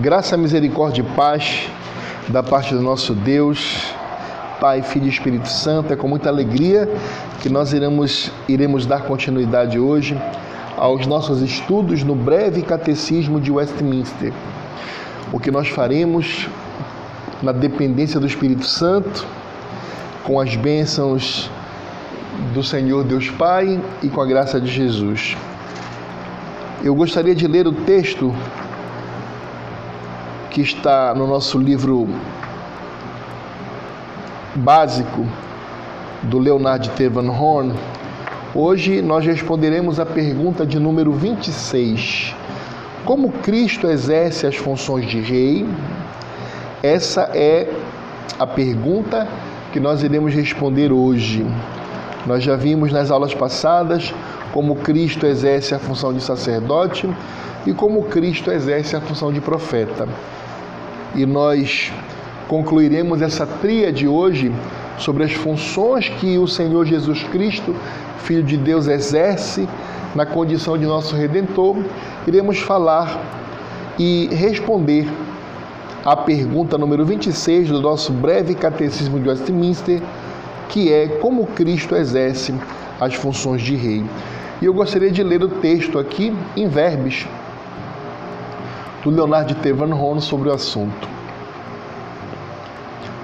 Graça, misericórdia e paz da parte do nosso Deus, Pai, Filho e Espírito Santo. É com muita alegria que nós iremos, iremos dar continuidade hoje aos nossos estudos no breve catecismo de Westminster. O que nós faremos na dependência do Espírito Santo, com as bênçãos do Senhor Deus Pai e com a graça de Jesus. Eu gostaria de ler o texto que está no nosso livro básico do Leonard Tevan Horn. Hoje nós responderemos a pergunta de número 26. Como Cristo exerce as funções de rei? Essa é a pergunta que nós iremos responder hoje. Nós já vimos nas aulas passadas como Cristo exerce a função de sacerdote e como Cristo exerce a função de profeta. E nós concluiremos essa tríade hoje sobre as funções que o Senhor Jesus Cristo, Filho de Deus, exerce na condição de nosso redentor. Iremos falar e responder à pergunta número 26 do nosso breve catecismo de Westminster, que é como Cristo exerce as funções de rei. E eu gostaria de ler o texto aqui em verbes do Leonardo Tevan Ron sobre o assunto.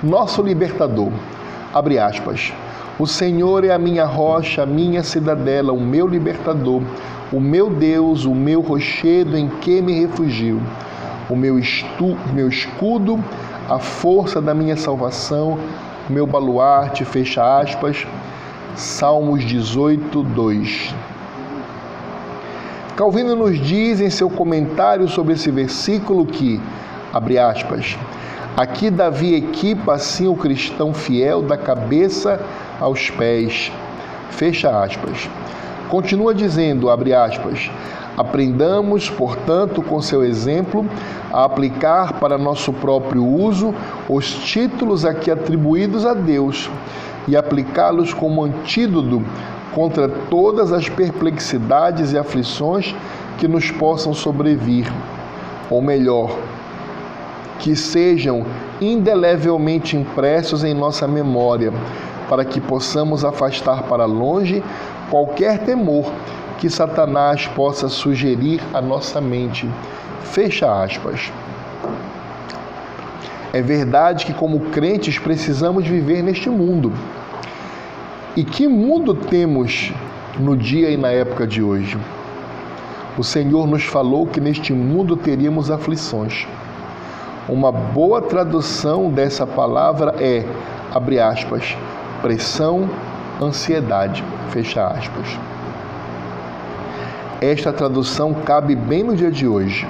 Nosso libertador, abre aspas. O Senhor é a minha rocha, a minha cidadela, o meu libertador, o meu Deus, o meu rochedo em que me refugio, o meu, estu, meu escudo, a força da minha salvação, meu baluarte, fecha aspas. Salmos 18, 2. Calvino nos diz em seu comentário sobre esse versículo que, abre aspas, aqui Davi equipa assim o cristão fiel da cabeça aos pés, fecha aspas. Continua dizendo, abre aspas, aprendamos, portanto, com seu exemplo, a aplicar para nosso próprio uso os títulos aqui atribuídos a Deus e aplicá-los como antídoto contra todas as perplexidades e aflições que nos possam sobrevir, ou melhor, que sejam indelevelmente impressos em nossa memória, para que possamos afastar para longe qualquer temor que Satanás possa sugerir à nossa mente. Fecha aspas. É verdade que, como crentes, precisamos viver neste mundo e que mundo temos no dia e na época de hoje? O Senhor nos falou que neste mundo teríamos aflições. Uma boa tradução dessa palavra é, abre aspas, pressão, ansiedade, fecha aspas. Esta tradução cabe bem no dia de hoje.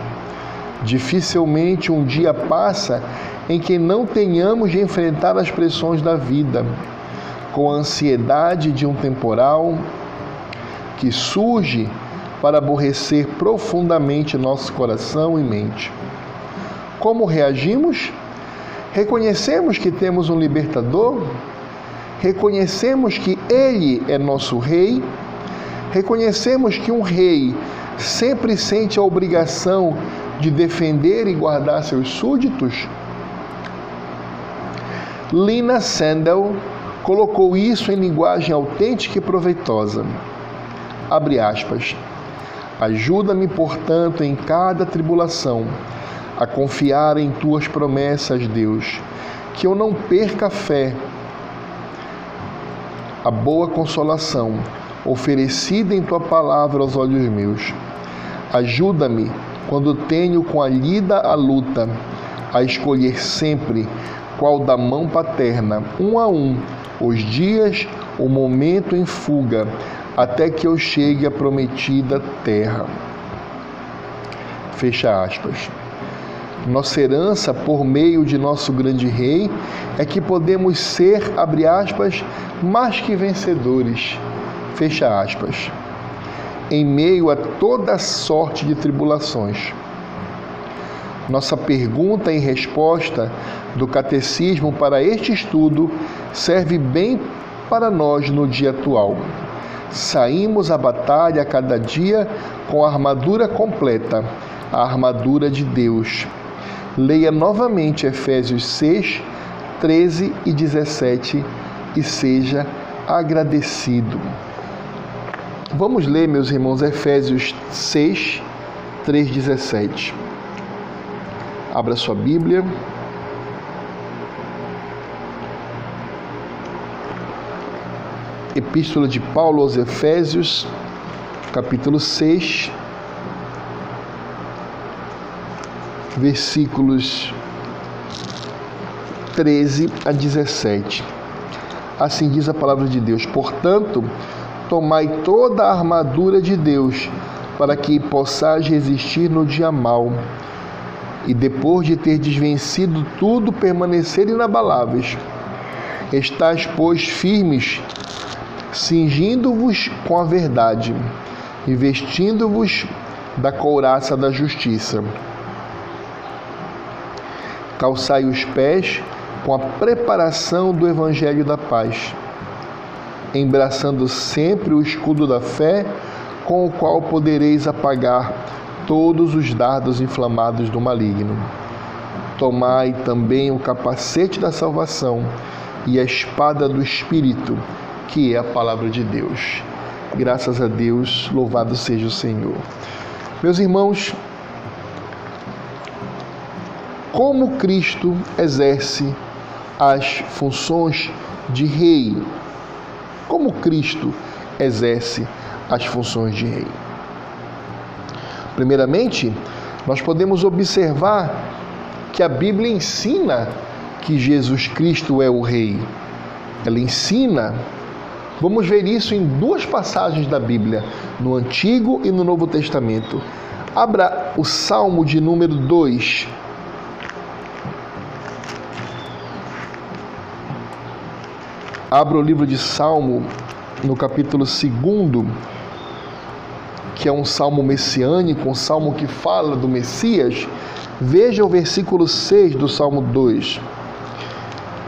Dificilmente um dia passa em que não tenhamos de enfrentar as pressões da vida, com a ansiedade de um temporal que surge para aborrecer profundamente nosso coração e mente. Como reagimos? Reconhecemos que temos um libertador? Reconhecemos que ele é nosso rei? Reconhecemos que um rei sempre sente a obrigação de defender e guardar seus súditos? Lina Sandel colocou isso em linguagem autêntica e proveitosa. Abre aspas. Ajuda-me, portanto, em cada tribulação, a confiar em tuas promessas, Deus, que eu não perca a fé, a boa consolação oferecida em tua palavra aos olhos meus. Ajuda-me quando tenho com a lida a luta, a escolher sempre qual da mão paterna, um a um, os dias, o momento em fuga, até que eu chegue à prometida terra. Fecha aspas. Nossa herança por meio de nosso grande rei é que podemos ser, abre aspas, mais que vencedores. Fecha aspas. Em meio a toda sorte de tribulações. Nossa pergunta em resposta do catecismo para este estudo serve bem para nós no dia atual. Saímos à batalha a cada dia com a armadura completa, a armadura de Deus. leia novamente Efésios 6, 13 e 17 e seja agradecido. Vamos ler, meus irmãos, Efésios 6, 3, 17. Abra sua Bíblia. Epístola de Paulo aos Efésios, capítulo 6, versículos 13 a 17. Assim diz a palavra de Deus: Portanto, tomai toda a armadura de Deus, para que possais resistir no dia mau, e depois de ter desvencido tudo, permanecer inabaláveis. Estais, pois, firmes cingindo-vos com a verdade e vestindo-vos da couraça da justiça. Calçai os pés com a preparação do evangelho da paz, embraçando sempre o escudo da fé, com o qual podereis apagar todos os dardos inflamados do maligno. Tomai também o capacete da salvação e a espada do Espírito que é a palavra de Deus. Graças a Deus, louvado seja o Senhor. Meus irmãos, como Cristo exerce as funções de rei? Como Cristo exerce as funções de rei? Primeiramente, nós podemos observar que a Bíblia ensina que Jesus Cristo é o rei. Ela ensina Vamos ver isso em duas passagens da Bíblia, no Antigo e no Novo Testamento. Abra o Salmo de número 2. Abra o livro de Salmo no capítulo 2, que é um salmo messiânico, um salmo que fala do Messias. Veja o versículo 6 do Salmo 2.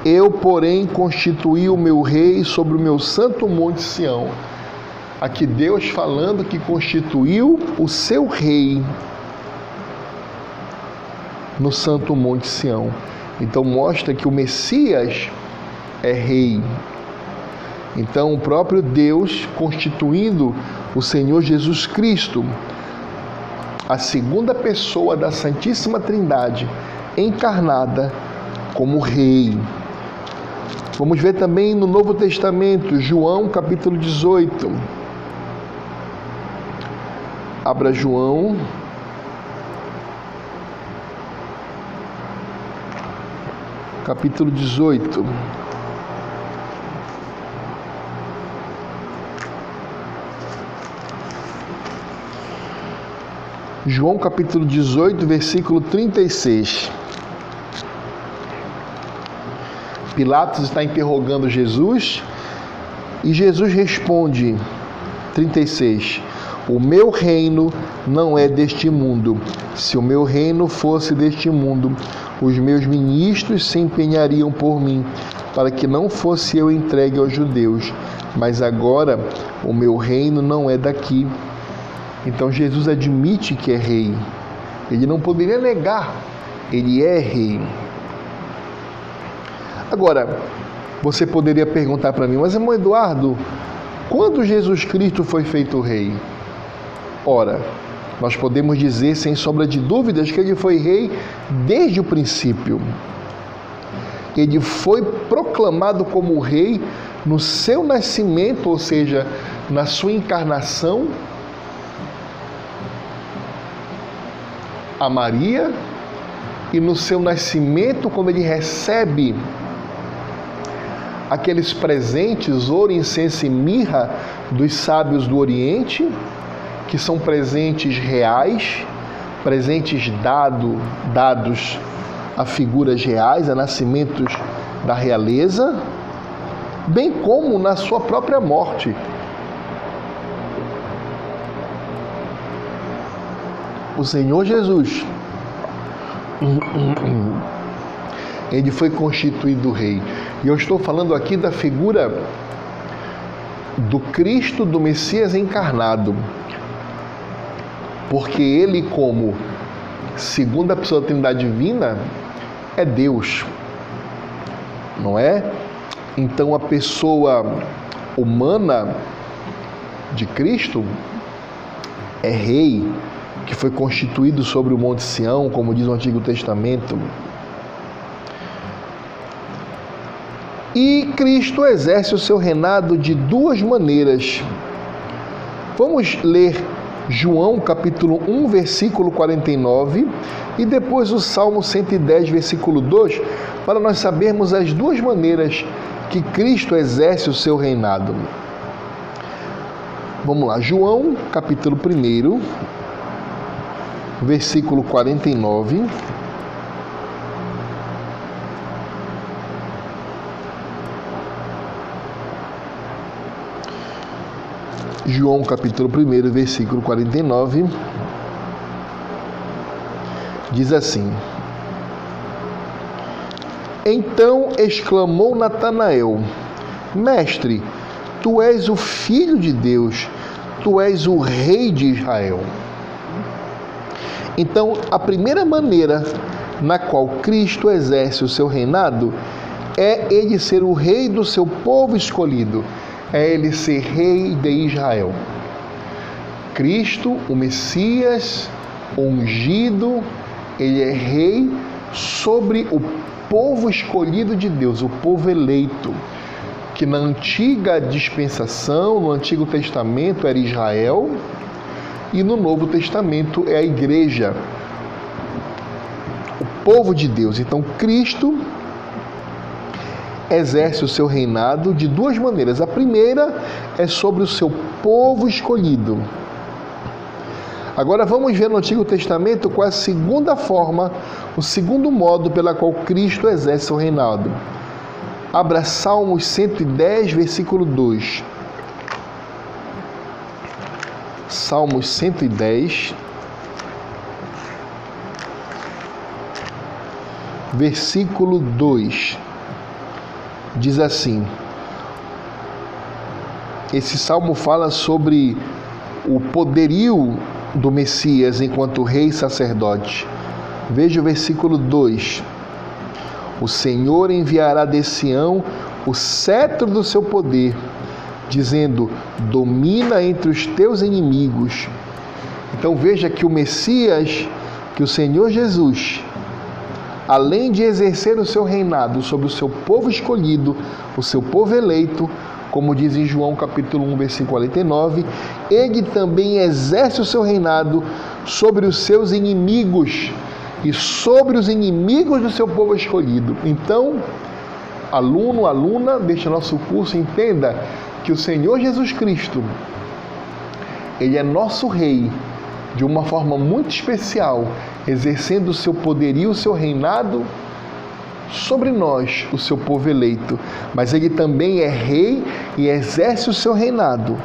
Eu, porém, constituí o meu rei sobre o meu santo monte Sião. Aqui Deus falando que constituiu o seu rei no santo monte Sião. Então mostra que o Messias é rei. Então o próprio Deus constituindo o Senhor Jesus Cristo, a segunda pessoa da Santíssima Trindade, encarnada como rei. Vamos ver também no Novo Testamento, João capítulo 18. Abra João. Capítulo 18. João capítulo 18, versículo 36. Pilatos está interrogando Jesus e Jesus responde, 36, o meu reino não é deste mundo. Se o meu reino fosse deste mundo, os meus ministros se empenhariam por mim, para que não fosse eu entregue aos judeus. Mas agora o meu reino não é daqui. Então Jesus admite que é rei. Ele não poderia negar, ele é rei. Agora, você poderia perguntar para mim, mas irmão Eduardo, quando Jesus Cristo foi feito rei? Ora, nós podemos dizer sem sombra de dúvidas que ele foi rei desde o princípio. Ele foi proclamado como rei no seu nascimento, ou seja, na sua encarnação a Maria e no seu nascimento, quando ele recebe aqueles presentes, ouro, incenso e mirra dos sábios do Oriente, que são presentes reais, presentes dado, dados a figuras reais, a nascimentos da realeza, bem como na sua própria morte. O Senhor Jesus, ele foi constituído rei. E eu estou falando aqui da figura do Cristo, do Messias encarnado. Porque ele, como segunda pessoa da Trindade Divina é Deus, não é? Então a pessoa humana de Cristo é rei, que foi constituído sobre o Monte Sião, como diz o Antigo Testamento. E Cristo exerce o seu reinado de duas maneiras. Vamos ler João capítulo 1, versículo 49 e depois o Salmo 110, versículo 2, para nós sabermos as duas maneiras que Cristo exerce o seu reinado. Vamos lá, João capítulo 1, versículo 49. João capítulo 1, versículo 49, diz assim: Então exclamou Natanael: Mestre, tu és o filho de Deus, tu és o rei de Israel. Então, a primeira maneira na qual Cristo exerce o seu reinado é ele ser o rei do seu povo escolhido é ele ser rei de Israel. Cristo, o Messias, ungido, ele é rei sobre o povo escolhido de Deus, o povo eleito, que na antiga dispensação, no Antigo Testamento era Israel e no Novo Testamento é a igreja, o povo de Deus. Então Cristo exerce o seu reinado de duas maneiras. A primeira é sobre o seu povo escolhido. Agora vamos ver no Antigo Testamento qual é a segunda forma, o segundo modo pela qual Cristo exerce o reinado. Abra Salmos 110, versículo 2. Salmos 110, versículo 2 diz assim: esse salmo fala sobre o poderio do Messias enquanto rei e sacerdote. Veja o versículo 2. O Senhor enviará de Sião o cetro do seu poder, dizendo: domina entre os teus inimigos. Então veja que o Messias, que o Senhor Jesus, além de exercer o seu reinado sobre o seu povo escolhido, o seu povo eleito, como diz em João capítulo 1, versículo 49, ele também exerce o seu reinado sobre os seus inimigos e sobre os inimigos do seu povo escolhido. Então, aluno, aluna deste nosso curso, entenda que o Senhor Jesus Cristo, ele é nosso rei de uma forma muito especial, exercendo o seu poderio, o seu reinado sobre nós, o seu povo eleito. Mas ele também é rei e exerce o seu reinado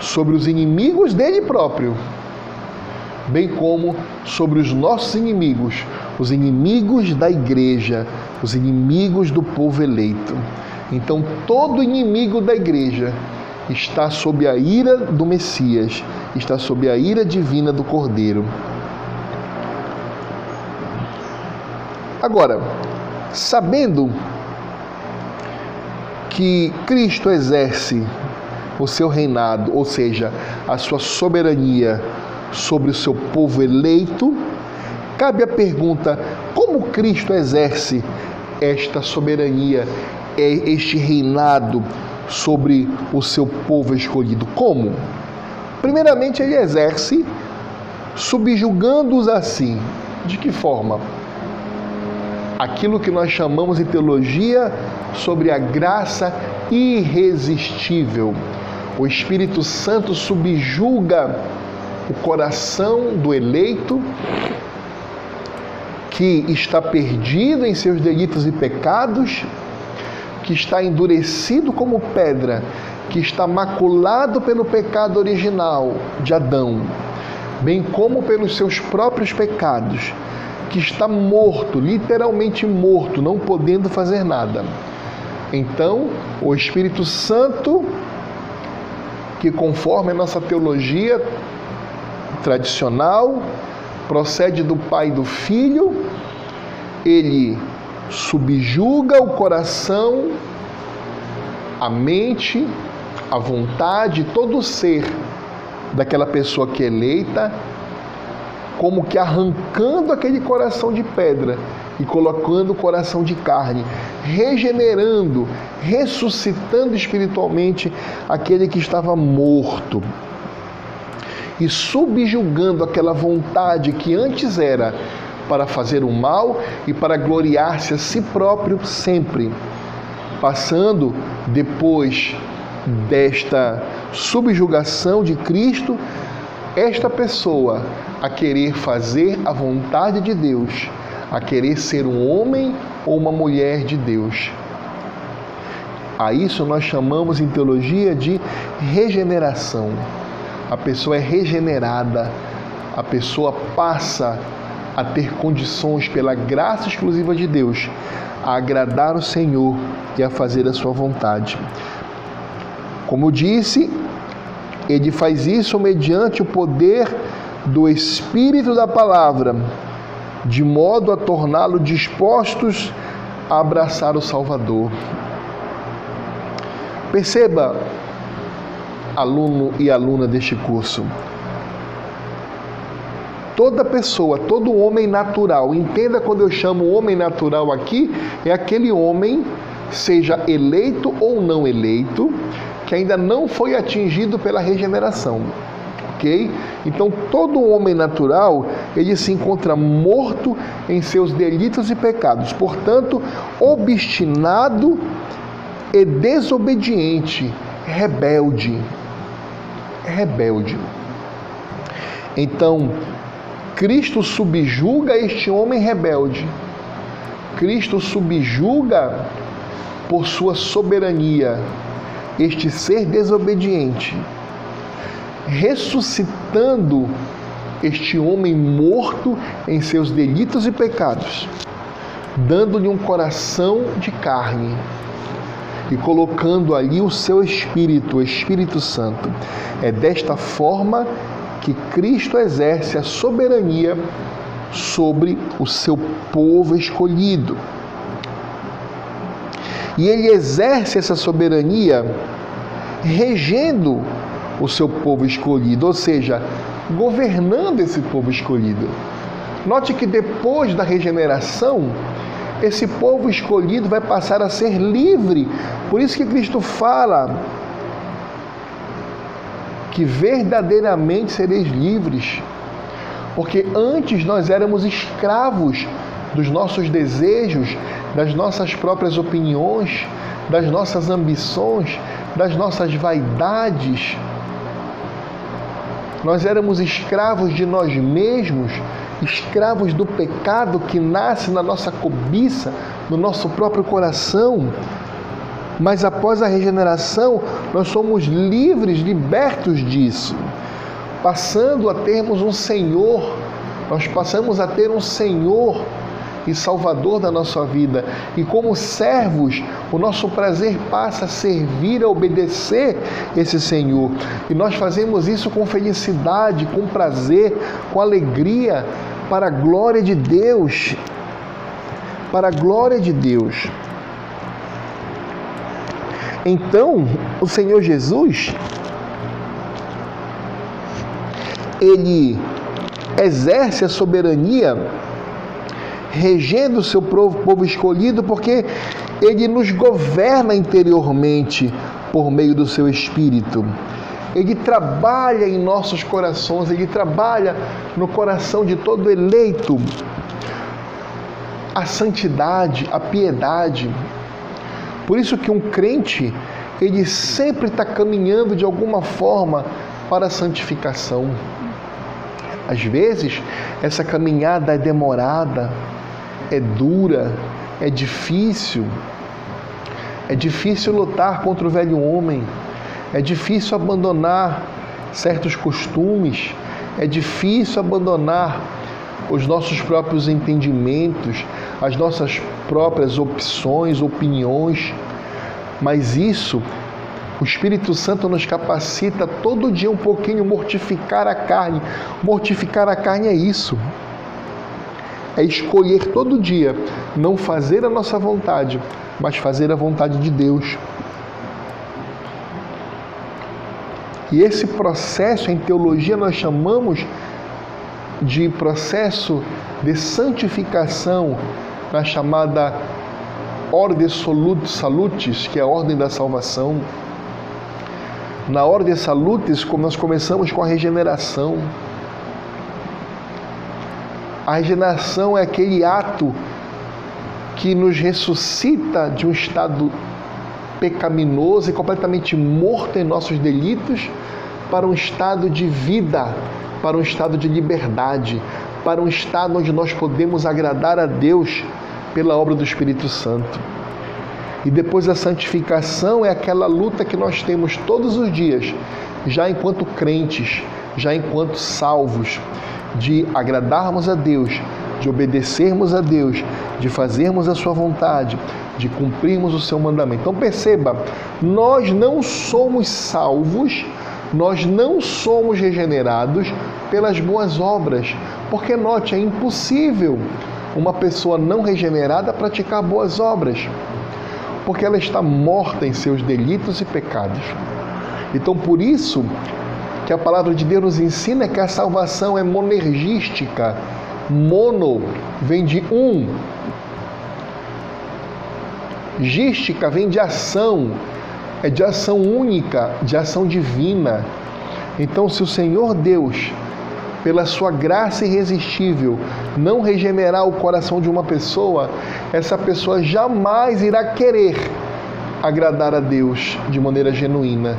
sobre os inimigos dele próprio, bem como sobre os nossos inimigos, os inimigos da igreja, os inimigos do povo eleito. Então, todo inimigo da igreja está sob a ira do Messias, está sob a ira divina do Cordeiro. Agora, sabendo que Cristo exerce o seu reinado, ou seja, a sua soberania sobre o seu povo eleito, cabe a pergunta: como Cristo exerce esta soberania, este reinado sobre o seu povo escolhido. Como? Primeiramente, ele exerce subjugando-os assim. De que forma? Aquilo que nós chamamos em teologia sobre a graça irresistível. O Espírito Santo subjuga o coração do eleito que está perdido em seus delitos e pecados que está endurecido como pedra, que está maculado pelo pecado original de Adão, bem como pelos seus próprios pecados, que está morto, literalmente morto, não podendo fazer nada. Então, o Espírito Santo, que conforme a nossa teologia tradicional, procede do Pai e do Filho, ele subjuga o coração, a mente, a vontade, todo o ser daquela pessoa que é eleita, como que arrancando aquele coração de pedra e colocando o coração de carne, regenerando, ressuscitando espiritualmente aquele que estava morto. E subjugando aquela vontade que antes era para fazer o mal e para gloriar-se a si próprio sempre, passando depois desta subjugação de Cristo, esta pessoa a querer fazer a vontade de Deus, a querer ser um homem ou uma mulher de Deus. A isso nós chamamos em teologia de regeneração. A pessoa é regenerada, a pessoa passa a ter condições, pela graça exclusiva de Deus, a agradar o Senhor e a fazer a sua vontade. Como eu disse, ele faz isso mediante o poder do Espírito da palavra, de modo a torná-lo dispostos a abraçar o Salvador. Perceba, aluno e aluna deste curso, toda pessoa, todo homem natural, entenda quando eu chamo homem natural aqui, é aquele homem, seja eleito ou não eleito, que ainda não foi atingido pela regeneração. Ok? Então todo homem natural ele se encontra morto em seus delitos e pecados, portanto obstinado e desobediente, rebelde, rebelde. Então Cristo subjuga este homem rebelde. Cristo subjuga por sua soberania este ser desobediente, ressuscitando este homem morto em seus delitos e pecados, dando-lhe um coração de carne e colocando ali o seu Espírito, o Espírito Santo. É desta forma que Cristo exerce a soberania sobre o seu povo escolhido. E ele exerce essa soberania regendo o seu povo escolhido, ou seja, governando esse povo escolhido. Note que depois da regeneração, esse povo escolhido vai passar a ser livre. Por isso que Cristo fala que verdadeiramente sereis livres. Porque antes nós éramos escravos dos nossos desejos, das nossas próprias opiniões, das nossas ambições, das nossas vaidades. Nós éramos escravos de nós mesmos, escravos do pecado que nasce na nossa cobiça, no nosso próprio coração. Mas após a regeneração, nós somos livres, libertos disso, passando a termos um Senhor, nós passamos a ter um Senhor e Salvador da nossa vida. E como servos, o nosso prazer passa a servir, a obedecer esse Senhor. E nós fazemos isso com felicidade, com prazer, com alegria, para a glória de Deus. Para a glória de Deus. Então, o Senhor Jesus, ele exerce a soberania regendo o seu povo, povo escolhido, porque ele nos governa interiormente por meio do seu espírito. Ele trabalha em nossos corações, ele trabalha no coração de todo eleito a santidade, a piedade. Por isso que um crente, ele sempre está caminhando de alguma forma para a santificação. Às vezes, essa caminhada é demorada, é dura, é difícil. É difícil lutar contra o velho homem, é difícil abandonar certos costumes, é difícil abandonar os nossos próprios entendimentos, as nossas próprias opções, opiniões, mas isso O Espírito Santo nos capacita todo dia um pouquinho mortificar a carne. Mortificar a carne é isso. É escolher todo dia não fazer a nossa vontade, mas fazer a vontade de Deus. E esse processo em teologia nós chamamos de processo de santificação, na chamada Ordem Salutis, que é a ordem da salvação. Na Ordem Salutis, nós começamos com a regeneração. A regeneração é aquele ato que nos ressuscita de um estado pecaminoso e completamente morto em nossos delitos para um estado de vida, para um estado de liberdade, para um estado onde nós podemos agradar a Deus pela obra do Espírito Santo. E depois a santificação é aquela luta que nós temos todos os dias, já enquanto crentes, já enquanto salvos, de agradarmos a Deus, de obedecermos a Deus, de fazermos a Sua vontade, de cumprirmos o seu mandamento. Então perceba, nós não somos salvos, nós não somos regenerados pelas boas obras, porque note, é impossível uma pessoa não regenerada praticar boas obras, porque ela está morta em seus delitos e pecados. Então por isso que a palavra de Deus nos ensina que a salvação é monergística. Mono vem de um, Gística vem de ação, é de ação única, de ação divina. Então, se o Senhor Deus, pela sua graça irresistível, não regenerar o coração de uma pessoa, essa pessoa jamais irá querer agradar a Deus de maneira genuína.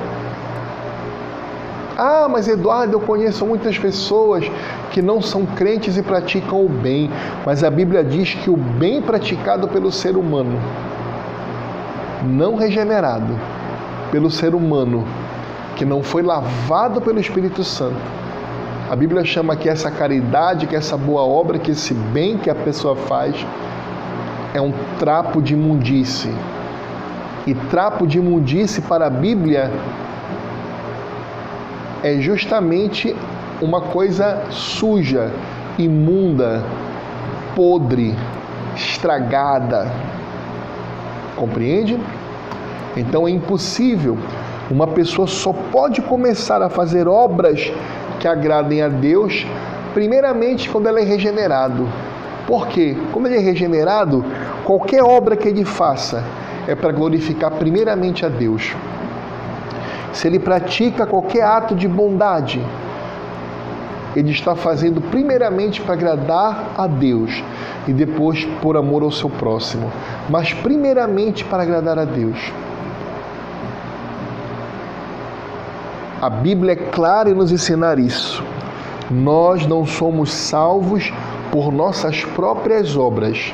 Ah, mas Eduardo, eu conheço muitas pessoas que não são crentes e praticam o bem, mas a Bíblia diz que o bem praticado pelo ser humano não regenerado pelo ser humano, que não foi lavado pelo Espírito Santo. A Bíblia chama que essa caridade, que essa boa obra, que esse bem que a pessoa faz é um trapo de imundície. E trapo de imundície para a Bíblia é justamente uma coisa suja, imunda, podre, estragada, Compreende? Então é impossível. Uma pessoa só pode começar a fazer obras que agradem a Deus, primeiramente quando ela é regenerado. Por quê? Como ele é regenerado, qualquer obra que ele faça é para glorificar primeiramente a Deus. Se ele pratica qualquer ato de bondade, ele está fazendo primeiramente para agradar a Deus e depois por amor ao seu próximo, mas primeiramente para agradar a Deus. A Bíblia é clara em nos ensinar isso. Nós não somos salvos por nossas próprias obras.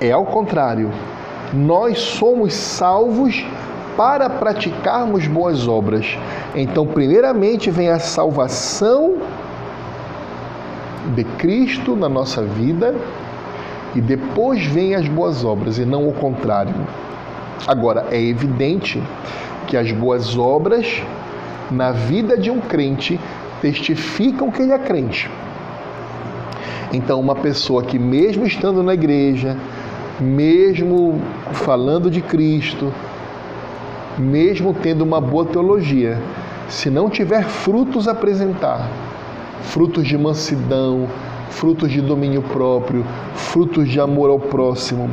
É ao contrário. Nós somos salvos para praticarmos boas obras. Então, primeiramente vem a salvação de Cristo na nossa vida e depois vem as boas obras e não o contrário. Agora, é evidente que as boas obras na vida de um crente testificam que ele é crente. Então, uma pessoa que, mesmo estando na igreja, mesmo falando de Cristo, mesmo tendo uma boa teologia, se não tiver frutos a apresentar, frutos de mansidão, frutos de domínio próprio, frutos de amor ao próximo,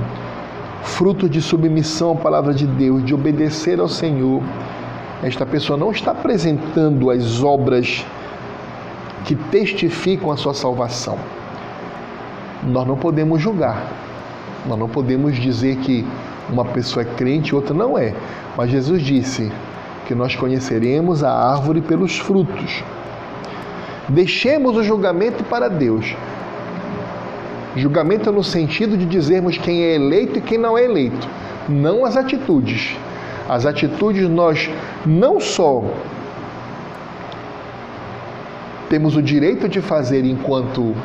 frutos de submissão à palavra de Deus, de obedecer ao Senhor, esta pessoa não está apresentando as obras que testificam a sua salvação. Nós não podemos julgar, nós não podemos dizer que uma pessoa é crente e outra não é, mas Jesus disse que nós conheceremos a árvore pelos frutos. Deixemos o julgamento para Deus. Julgamento no sentido de dizermos quem é eleito e quem não é eleito, não as atitudes. As atitudes nós não só temos o direito de fazer enquanto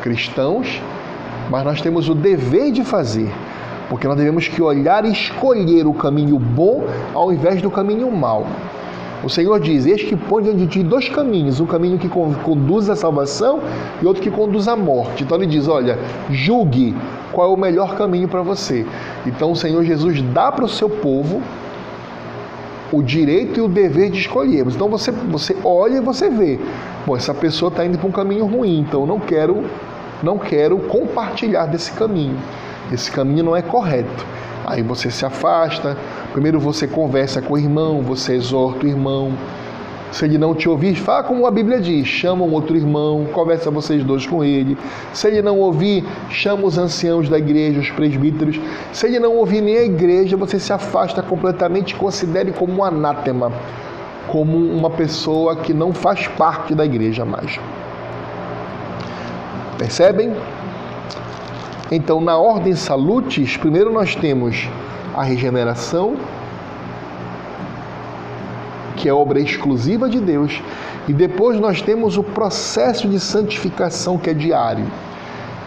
cristãos, mas nós temos o dever de fazer. Porque nós devemos que olhar e escolher o caminho bom ao invés do caminho mau. O Senhor diz: Eis que põe diante de ti dois caminhos, um caminho que conduz à salvação e outro que conduz à morte. Então ele diz: Olha, julgue qual é o melhor caminho para você. Então o Senhor Jesus dá para o seu povo o direito e o dever de escolhermos. Então você, você olha e você vê, bom, essa pessoa está indo para um caminho ruim, então não quero, não quero compartilhar desse caminho. Esse caminho não é correto. Aí você se afasta, primeiro você conversa com o irmão, você exorta o irmão. Se ele não te ouvir, fala como a Bíblia diz: chama um outro irmão, conversa vocês dois com ele. Se ele não ouvir, chama os anciãos da igreja, os presbíteros. Se ele não ouvir nem a igreja, você se afasta completamente considere como um anátema, como uma pessoa que não faz parte da igreja mais. Percebem? Então, na ordem salutis, primeiro nós temos a regeneração, que é obra exclusiva de Deus, e depois nós temos o processo de santificação que é diário,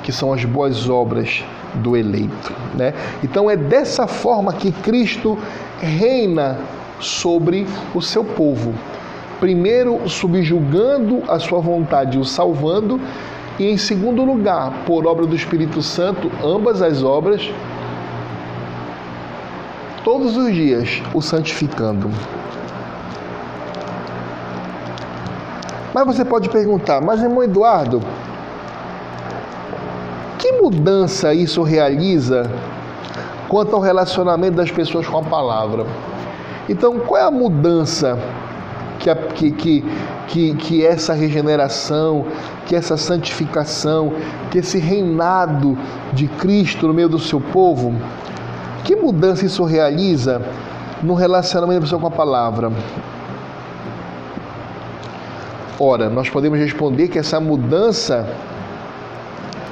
que são as boas obras do eleito, né? Então é dessa forma que Cristo reina sobre o seu povo. Primeiro subjugando a sua vontade, o salvando, e em segundo lugar, por obra do Espírito Santo, ambas as obras, todos os dias o santificando. Mas você pode perguntar, mas irmão Eduardo, que mudança isso realiza quanto ao relacionamento das pessoas com a palavra? Então, qual é a mudança que, a, que, que, que, que essa regeneração, que essa santificação, que esse reinado de Cristo no meio do seu povo, que mudança isso realiza no relacionamento da pessoa com a palavra? Ora, nós podemos responder que essa mudança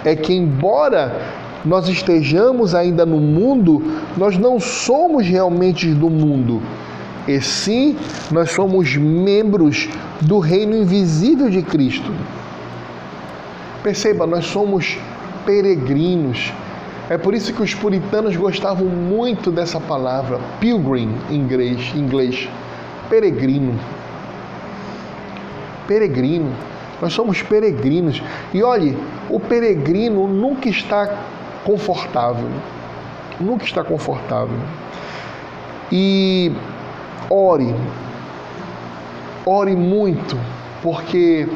é que, embora nós estejamos ainda no mundo, nós não somos realmente do mundo e sim nós somos membros do reino invisível de Cristo. Perceba, nós somos peregrinos. É por isso que os puritanos gostavam muito dessa palavra, pilgrim em inglês, inglês peregrino. Peregrino. Nós somos peregrinos. E olhe, o peregrino nunca está confortável. Nunca está confortável. E ore, ore muito, porque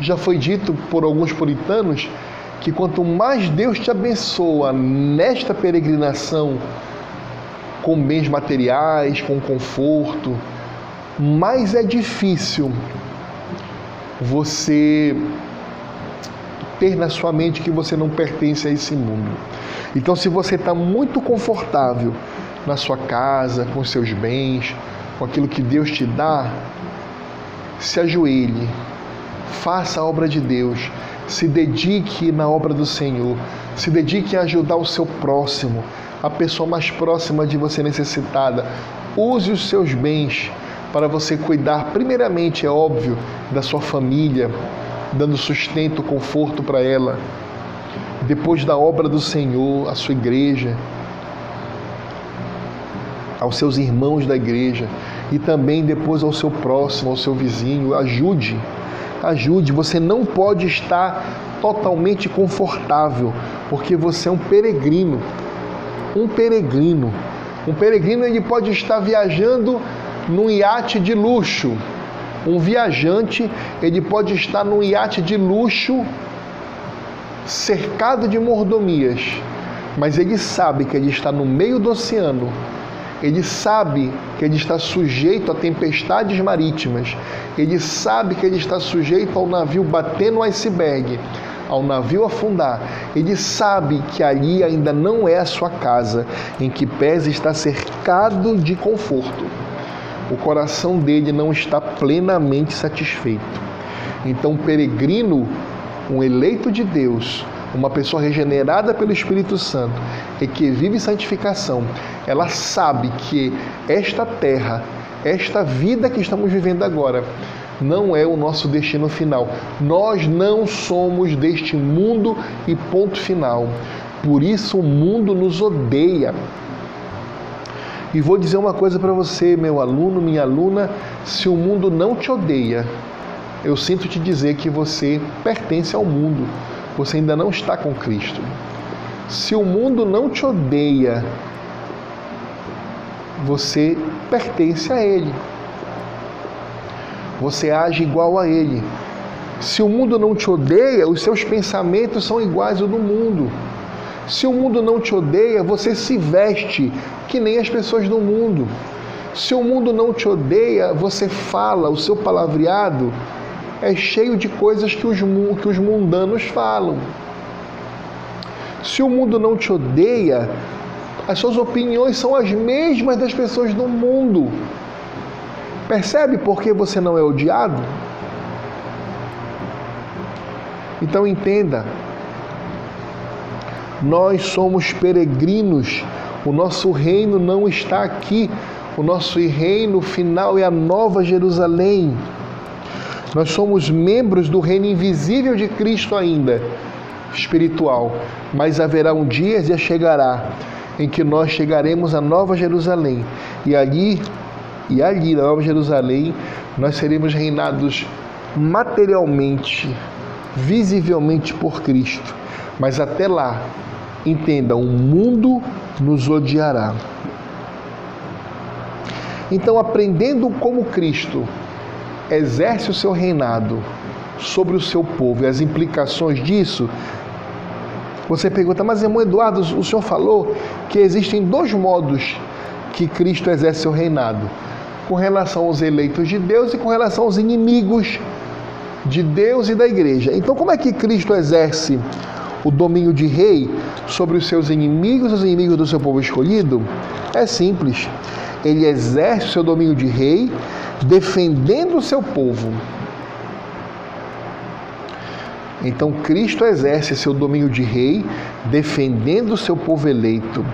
já foi dito por alguns puritanos que quanto mais Deus te abençoa nesta peregrinação, com bens materiais, com conforto, mais é difícil você ter na sua mente que você não pertence a esse mundo. Então, se você está muito confortável na sua casa, com seus bens, com aquilo que Deus te dá, se ajoelhe, faça a obra de Deus, se dedique na obra do Senhor, se dedique a ajudar o seu próximo, a pessoa mais próxima de você necessitada. Use os seus bens para você cuidar, primeiramente, é óbvio, da sua família, dando sustento, conforto para ela. Depois da obra do Senhor, a sua igreja, aos seus irmãos da igreja e também depois ao seu próximo, ao seu vizinho. Ajude, ajude. Você não pode estar totalmente confortável, porque você é um peregrino. Um peregrino. Um peregrino ele pode estar viajando num iate de luxo. Um viajante ele pode estar num iate de luxo cercado de mordomias, mas ele sabe que ele está no meio do oceano ele sabe que ele está sujeito a tempestades marítimas. Ele sabe que ele está sujeito ao navio bater no iceberg, ao navio afundar. Ele sabe que ali ainda não é a sua casa, em que pese está cercado de conforto. O coração dele não está plenamente satisfeito. Então, peregrino, um eleito de Deus, uma pessoa regenerada pelo Espírito Santo e que vive santificação, ela sabe que esta terra, esta vida que estamos vivendo agora, não é o nosso destino final. Nós não somos deste mundo e ponto final. Por isso o mundo nos odeia. E vou dizer uma coisa para você, meu aluno, minha aluna: se o mundo não te odeia, eu sinto te dizer que você pertence ao mundo, você ainda não está com Cristo. Se o mundo não te odeia, você pertence a Ele. Você age igual a Ele. Se o mundo não te odeia, os seus pensamentos são iguais ao do mundo. Se o mundo não te odeia, você se veste que nem as pessoas do mundo. Se o mundo não te odeia, você fala, o seu palavreado é cheio de coisas que os, que os mundanos falam. Se o mundo não te odeia, as suas opiniões são as mesmas das pessoas do mundo. Percebe por que você não é odiado? Então entenda, nós somos peregrinos, o nosso reino não está aqui, o nosso reino final é a nova Jerusalém. Nós somos membros do reino invisível de Cristo ainda, espiritual, mas haverá um dia e chegará em que nós chegaremos à Nova Jerusalém e ali e ali na Nova Jerusalém nós seremos reinados materialmente, visivelmente por Cristo. Mas até lá, entenda, o mundo nos odiará. Então, aprendendo como Cristo exerce o seu reinado sobre o seu povo e as implicações disso, você pergunta, mas irmão Eduardo, o senhor falou que existem dois modos que Cristo exerce seu reinado: com relação aos eleitos de Deus e com relação aos inimigos de Deus e da igreja. Então, como é que Cristo exerce o domínio de rei sobre os seus inimigos, os inimigos do seu povo escolhido? É simples. Ele exerce seu domínio de rei defendendo o seu povo. Então Cristo exerce seu domínio de rei, defendendo o seu povo eleito,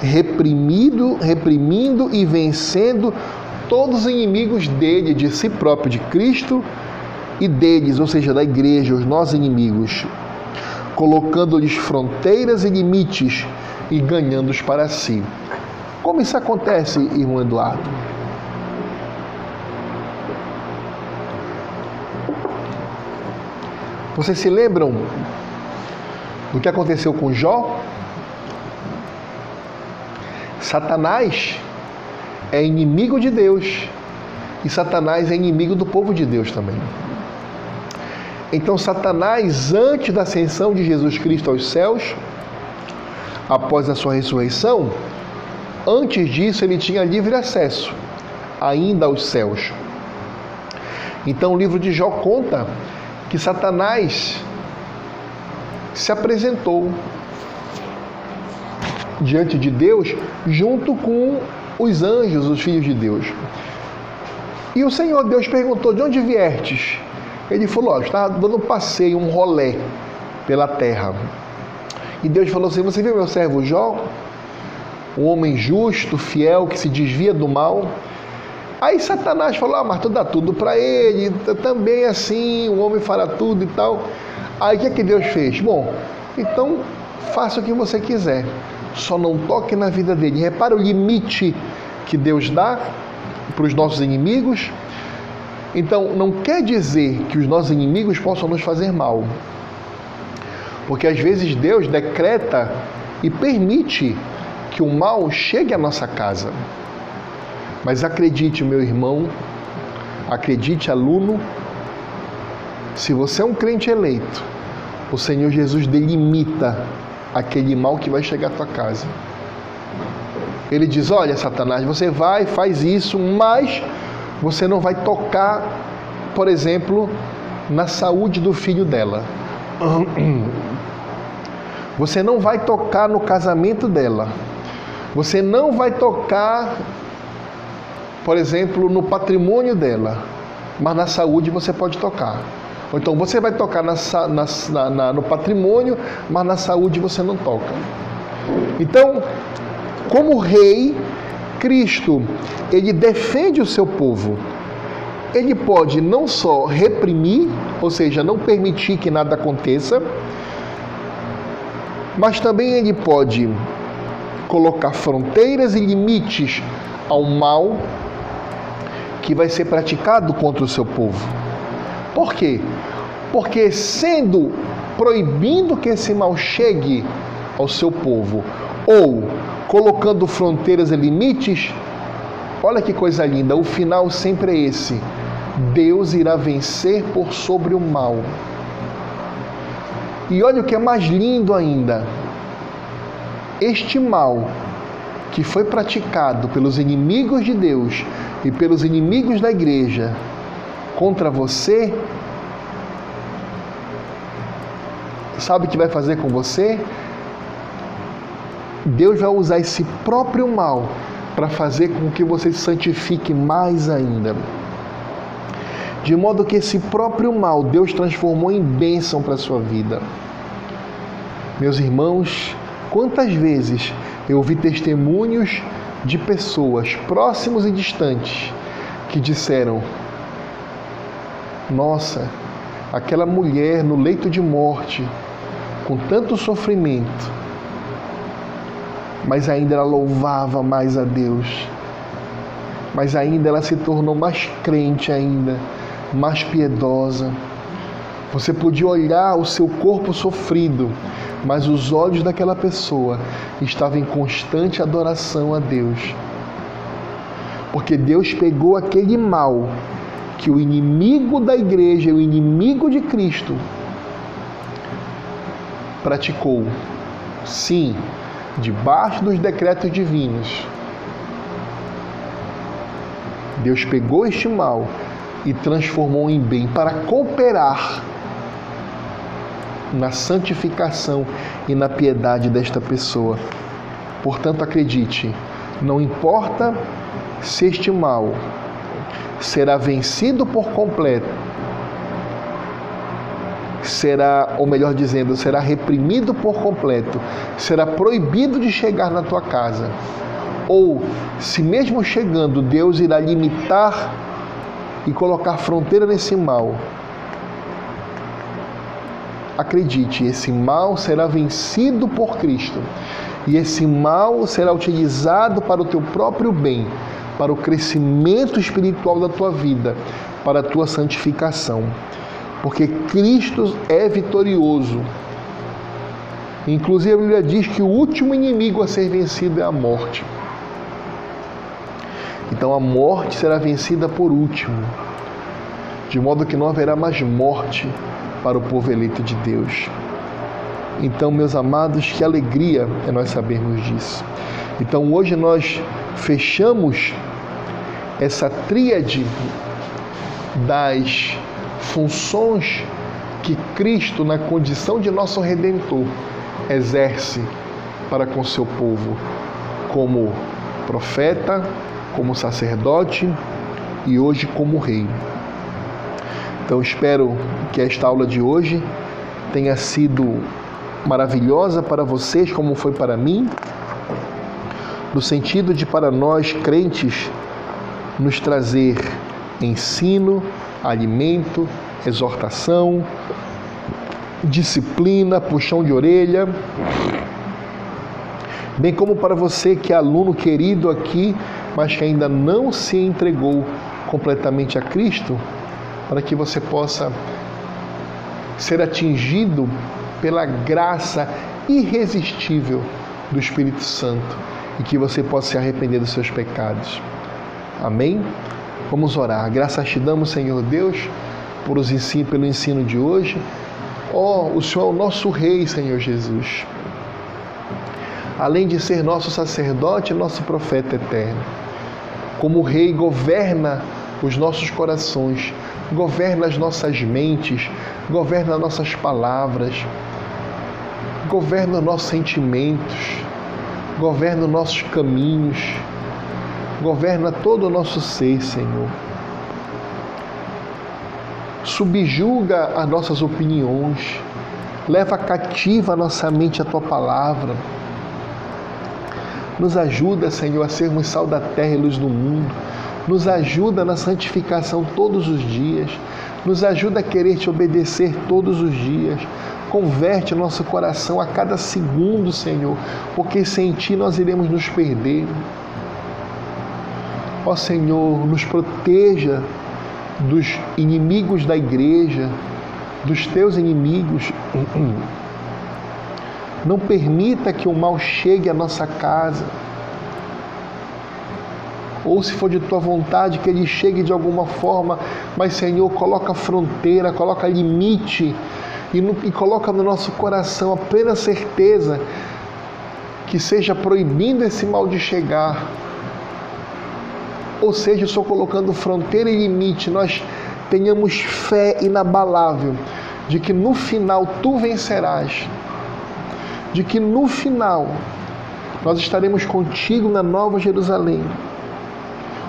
reprimido, reprimindo e vencendo todos os inimigos dele, de si próprio, de Cristo e deles, ou seja, da igreja, os nossos inimigos, colocando-lhes fronteiras e limites e ganhando-os para si. Como isso acontece, irmão Eduardo? Vocês se lembram do que aconteceu com Jó? Satanás é inimigo de Deus e Satanás é inimigo do povo de Deus também. Então, Satanás, antes da ascensão de Jesus Cristo aos céus, após a sua ressurreição, antes disso ele tinha livre acesso ainda aos céus. Então, o livro de Jó conta que Satanás se apresentou diante de Deus junto com os anjos, os filhos de Deus. E o Senhor Deus perguntou: De onde viertes? Ele falou: Ó, estava dando um passeio, um rolé pela terra. E Deus falou assim: Você viu meu servo Jó? Um homem justo, fiel, que se desvia do mal Aí Satanás falou: Ah, mas tu dá tudo para ele, também assim, o homem fará tudo e tal. Aí o que, é que Deus fez? Bom, então faça o que você quiser, só não toque na vida dele. Repara o limite que Deus dá para os nossos inimigos. Então, não quer dizer que os nossos inimigos possam nos fazer mal. Porque às vezes Deus decreta e permite que o mal chegue à nossa casa. Mas acredite, meu irmão, acredite, aluno, se você é um crente eleito, o Senhor Jesus delimita aquele mal que vai chegar à tua casa. Ele diz: Olha, Satanás, você vai, faz isso, mas você não vai tocar, por exemplo, na saúde do filho dela. Você não vai tocar no casamento dela. Você não vai tocar por exemplo, no patrimônio dela, mas na saúde você pode tocar. Ou então você vai tocar na, na, na, no patrimônio, mas na saúde você não toca. Então, como rei, Cristo, ele defende o seu povo. Ele pode não só reprimir, ou seja, não permitir que nada aconteça, mas também ele pode colocar fronteiras e limites ao mal que vai ser praticado contra o seu povo. Por quê? Porque sendo proibindo que esse mal chegue ao seu povo ou colocando fronteiras e limites, olha que coisa linda, o final sempre é esse. Deus irá vencer por sobre o mal. E olha o que é mais lindo ainda. Este mal que foi praticado pelos inimigos de Deus e pelos inimigos da igreja contra você, sabe o que vai fazer com você? Deus vai usar esse próprio mal para fazer com que você se santifique mais ainda. De modo que esse próprio mal Deus transformou em bênção para a sua vida. Meus irmãos, quantas vezes eu ouvi testemunhos de pessoas próximos e distantes que disseram: Nossa, aquela mulher no leito de morte, com tanto sofrimento, mas ainda ela louvava mais a Deus, mas ainda ela se tornou mais crente ainda, mais piedosa. Você podia olhar o seu corpo sofrido, mas os olhos daquela pessoa estavam em constante adoração a Deus. Porque Deus pegou aquele mal que o inimigo da igreja, o inimigo de Cristo, praticou. Sim, debaixo dos decretos divinos. Deus pegou este mal e transformou em bem para cooperar na santificação e na piedade desta pessoa. Portanto, acredite, não importa se este mal será vencido por completo, será, ou melhor dizendo, será reprimido por completo, será proibido de chegar na tua casa. Ou, se mesmo chegando, Deus irá limitar e colocar fronteira nesse mal. Acredite, esse mal será vencido por Cristo. E esse mal será utilizado para o teu próprio bem, para o crescimento espiritual da tua vida, para a tua santificação. Porque Cristo é vitorioso. Inclusive a Bíblia diz que o último inimigo a ser vencido é a morte. Então a morte será vencida por último, de modo que não haverá mais morte para o povo eleito de Deus. Então, meus amados, que alegria é nós sabermos disso. Então, hoje nós fechamos essa tríade das funções que Cristo, na condição de nosso redentor, exerce para com seu povo, como profeta, como sacerdote e hoje como rei. Então espero que esta aula de hoje tenha sido maravilhosa para vocês, como foi para mim, no sentido de para nós crentes nos trazer ensino, alimento, exortação, disciplina, puxão de orelha, bem como para você que é aluno querido aqui mas que ainda não se entregou completamente a Cristo, para que você possa ser atingido pela graça irresistível do Espírito Santo e que você possa se arrepender dos seus pecados. Amém? Vamos orar. Graças te damos, Senhor Deus, por os ensino, pelo ensino de hoje. Ó, oh, o Senhor é o nosso Rei, Senhor Jesus. Além de ser nosso sacerdote, nosso profeta eterno como Rei, governa os nossos corações, governa as nossas mentes, governa nossas palavras, governa nossos sentimentos, governa nossos caminhos, governa todo o nosso ser, Senhor. Subjuga as nossas opiniões, leva cativa a nossa mente a tua palavra nos ajuda, Senhor, a sermos sal da terra e luz do mundo. Nos ajuda na santificação todos os dias. Nos ajuda a querer te obedecer todos os dias. converte nosso coração a cada segundo, Senhor, porque sem Ti nós iremos nos perder. Ó Senhor, nos proteja dos inimigos da igreja, dos teus inimigos. Não permita que o mal chegue à nossa casa. Ou se for de tua vontade, que ele chegue de alguma forma, mas Senhor, coloca fronteira, coloca limite. E, no, e coloca no nosso coração a plena certeza que seja proibindo esse mal de chegar. Ou seja, só colocando fronteira e limite, nós tenhamos fé inabalável de que no final tu vencerás, de que no final nós estaremos contigo na Nova Jerusalém,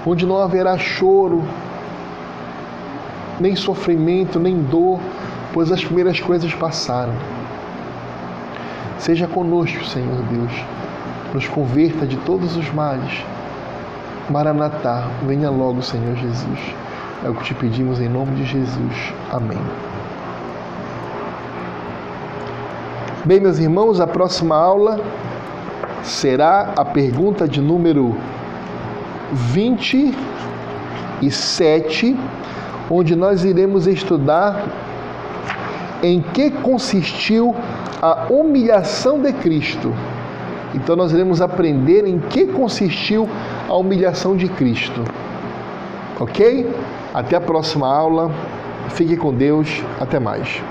onde não haverá choro, nem sofrimento, nem dor, pois as primeiras coisas passaram. Seja conosco, Senhor Deus, nos converta de todos os males. Maranatá, venha logo, Senhor Jesus. É o que te pedimos em nome de Jesus. Amém. Bem, meus irmãos, a próxima aula será a pergunta de número 27, onde nós iremos estudar em que consistiu a humilhação de Cristo. Então nós iremos aprender em que consistiu a humilhação de Cristo. Ok? Até a próxima aula. Fique com Deus. Até mais.